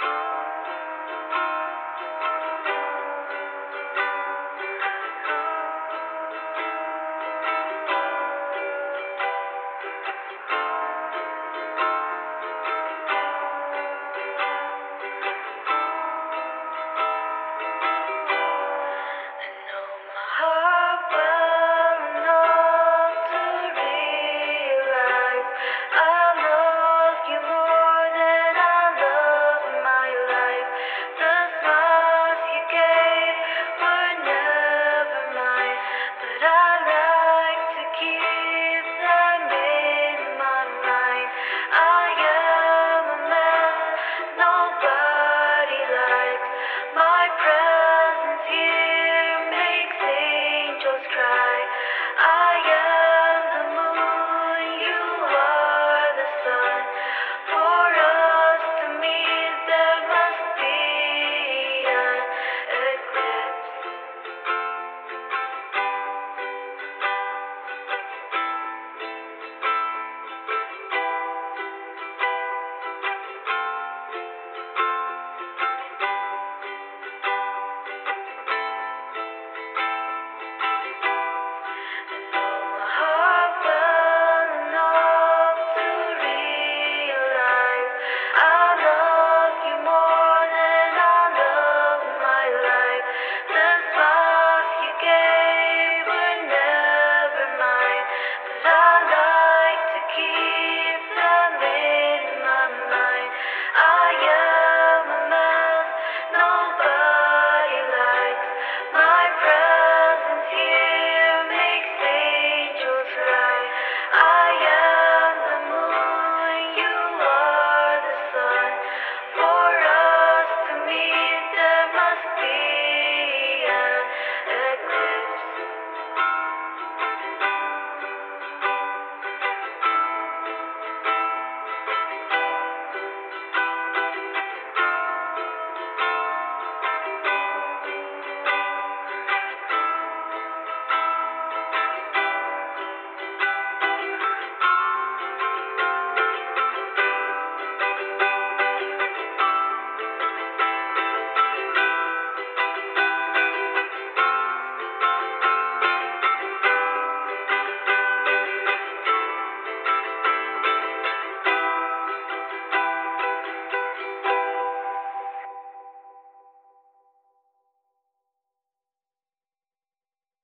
Bye.